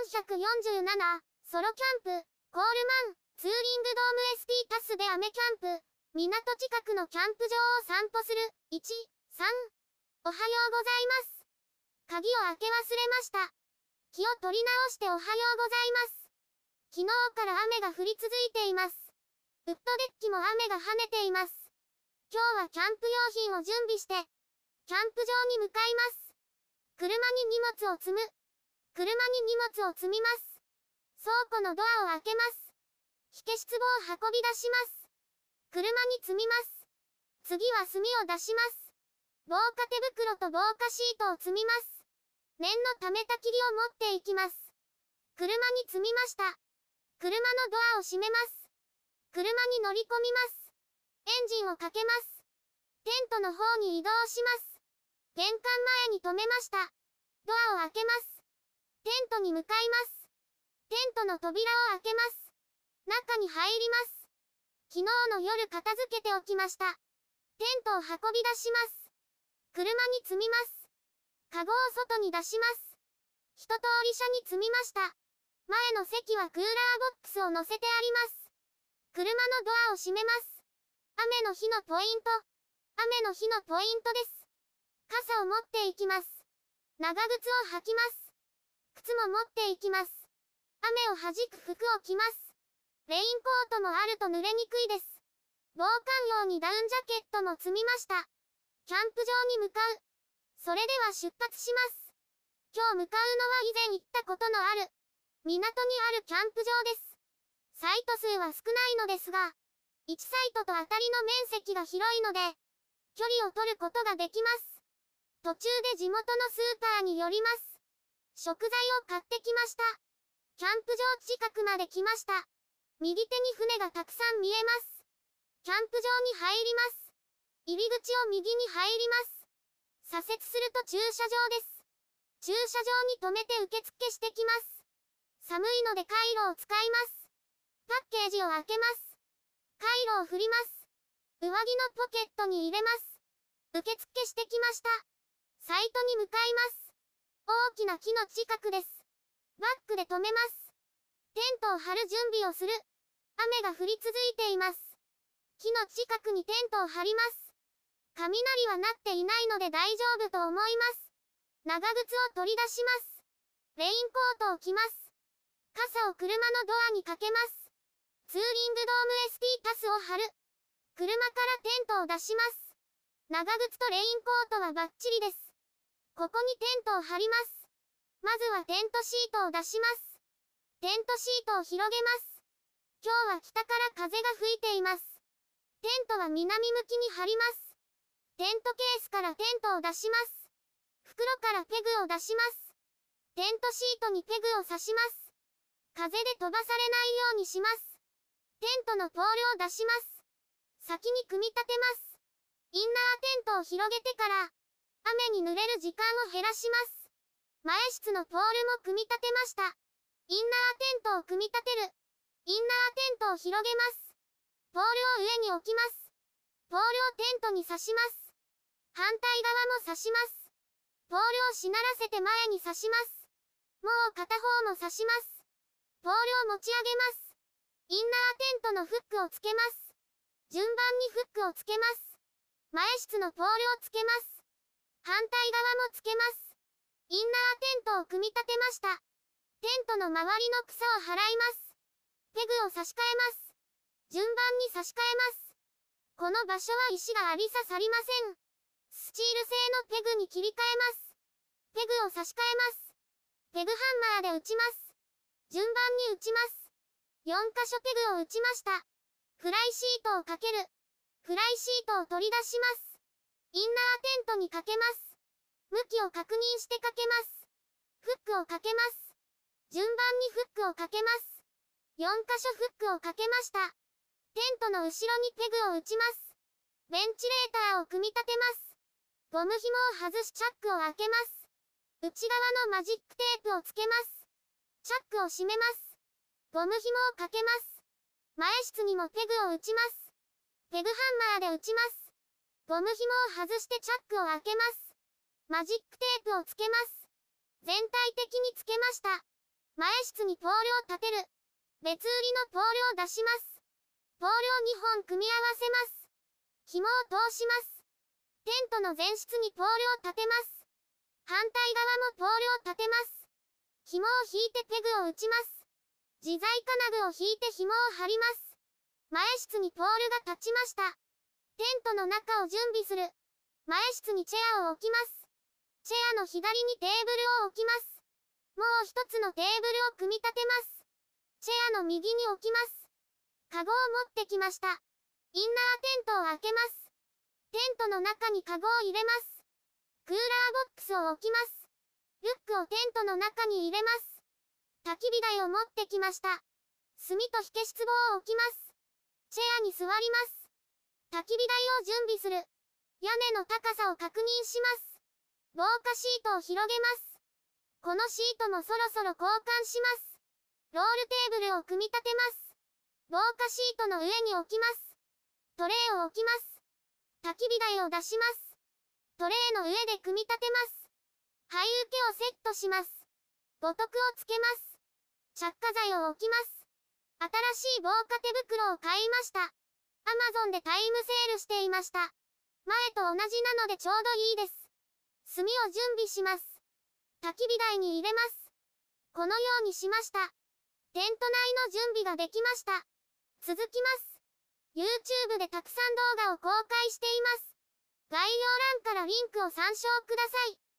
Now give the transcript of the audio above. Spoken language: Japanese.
447、ソロキャンプ、コールマン、ツーリングドーム ST タスで雨キャンプ、港近くのキャンプ場を散歩する、1、3。おはようございます。鍵を開け忘れました。気を取り直しておはようございます。昨日から雨が降り続いています。ウッドデッキも雨が跳ねています。今日はキャンプ用品を準備して、キャンプ場に向かいます。車に荷物を積む。車に荷物を積みます。倉庫のドアを開けます。火消し壺を運び出します。車に積みます。次は炭を出します。防火手袋と防火シートを積みます。念の溜めた霧を持っていきます。車に積みました。車のドアを閉めます。車に乗り込みます。エンジンをかけます。テントの方に移動します。玄関前に止めました。ドアを開けます。テントに向かいます。テントの扉を開けます。中に入ります。昨日の夜片付けておきました。テントを運び出します。車に積みます。カゴを外に出します。一通り車に積みました。前の席はクーラーボックスを乗せてあります。車のドアを閉めます。雨の日のポイント。雨の日のポイントです。傘を持っていきます。長靴を履きます。靴も持っていきます。雨を弾く服を着ます。レインコートもあると濡れにくいです。防寒用にダウンジャケットも積みました。キャンプ場に向かう。それでは出発します。今日向かうのは以前行ったことのある、港にあるキャンプ場です。サイト数は少ないのですが、1サイトと当たりの面積が広いので、距離を取ることができます。途中で地元のスーパーに寄ります。食材を買ってきました。キャンプ場近くまで来ました。右手に船がたくさん見えます。キャンプ場に入ります。入り口を右に入ります。左折すると駐車場です。駐車場に止めて受付してきます。寒いので回路を使います。パッケージを開けます。回路を振ります。上着のポケットに入れます。受付してきました。サイトに向かいます。大きな木の近くです。バックで止めます。テントを張る準備をする。雨が降り続いています。木の近くにテントを張ります。雷は鳴っていないので大丈夫と思います。長靴を取り出します。レインコートを着ます。傘を車のドアにかけます。ツーリングドーム ST パスを貼る。車からテントを出します。長靴とレインコートはバッチリです。ここにテントを張ります。まずはテントシートを出します。テントシートを広げます。今日は北から風が吹いています。テントは南向きに張ります。テントケースからテントを出します。袋からペグを出します。テントシートにペグを刺します。風で飛ばされないようにします。テントのポールを出します。先に組み立てます。インナーテントを広げてから、雨に濡れる時間を減らします。前室のポールも組み立てました。インナーテントを組み立てる。インナーテントを広げます。ポールを上に置きます。ポールをテントに刺します。反対側も刺します。ポールをしならせて前に刺します。もう片方も刺します。ポールを持ち上げます。インナーテントのフックをつけます。順番にフックをつけます。前室のポールをつけます。反対側もつけます。インナーテントを組み立てました。テントの周りの草を払います。ペグを差し替えます。順番に差し替えます。この場所は石がありささりません。スチール製のペグに切り替えます。ペグを差し替えます。ペグハンマーで打ちます。順番に打ちます。4箇所ペグを打ちました。フライシートをかける。フライシートを取り出します。インナトにかけます。向きを確認してかけます。フックをかけます。順番にフックをかけます。4箇所フックをかけました。テントの後ろにペグを打ちます。ベンチレーターを組み立てます。ゴム紐を外しチャックを開けます。内側のマジックテープをつけます。チャックを閉めます。ゴム紐をかけます。前室にもペグを打ちます。ペグハンマーで打ちます。ゴム紐を外してチャックを開けます。マジックテープをつけます。全体的につけました。前室にポールを立てる。別売りのポールを出します。ポールを2本組み合わせます。紐を通します。テントの前室にポールを立てます。反対側もポールを立てます。紐を引いてペグを打ちます。自在金具を引いて紐を張ります。前室にポールが立ちました。テントの中を準備する。前室にチェアを置きます。チェアの左にテーブルを置きます。もう一つのテーブルを組み立てます。チェアの右に置きます。カゴを持ってきました。インナーテントを開けます。テントの中にカゴを入れます。クーラーボックスを置きます。ルックをテントの中に入れます。焚き火台を持ってきました。炭と火消し壺を置きます。チェアに座ります。焚き火台を準備する。屋根の高さを確認します。防火シートを広げます。このシートもそろそろ交換します。ロールテーブルを組み立てます。防火シートの上に置きます。トレイを置きます。焚き火台を出します。トレイの上で組み立てます。灰受けをセットします。五徳をつけます。着火剤を置きます。新しい防火手袋を買いました。アマゾンでタイムセールしていました。前と同じなのでちょうどいいです。炭を準備します。焚き火台に入れます。このようにしました。テント内の準備ができました。続きます。YouTube でたくさん動画を公開しています。概要欄からリンクを参照ください。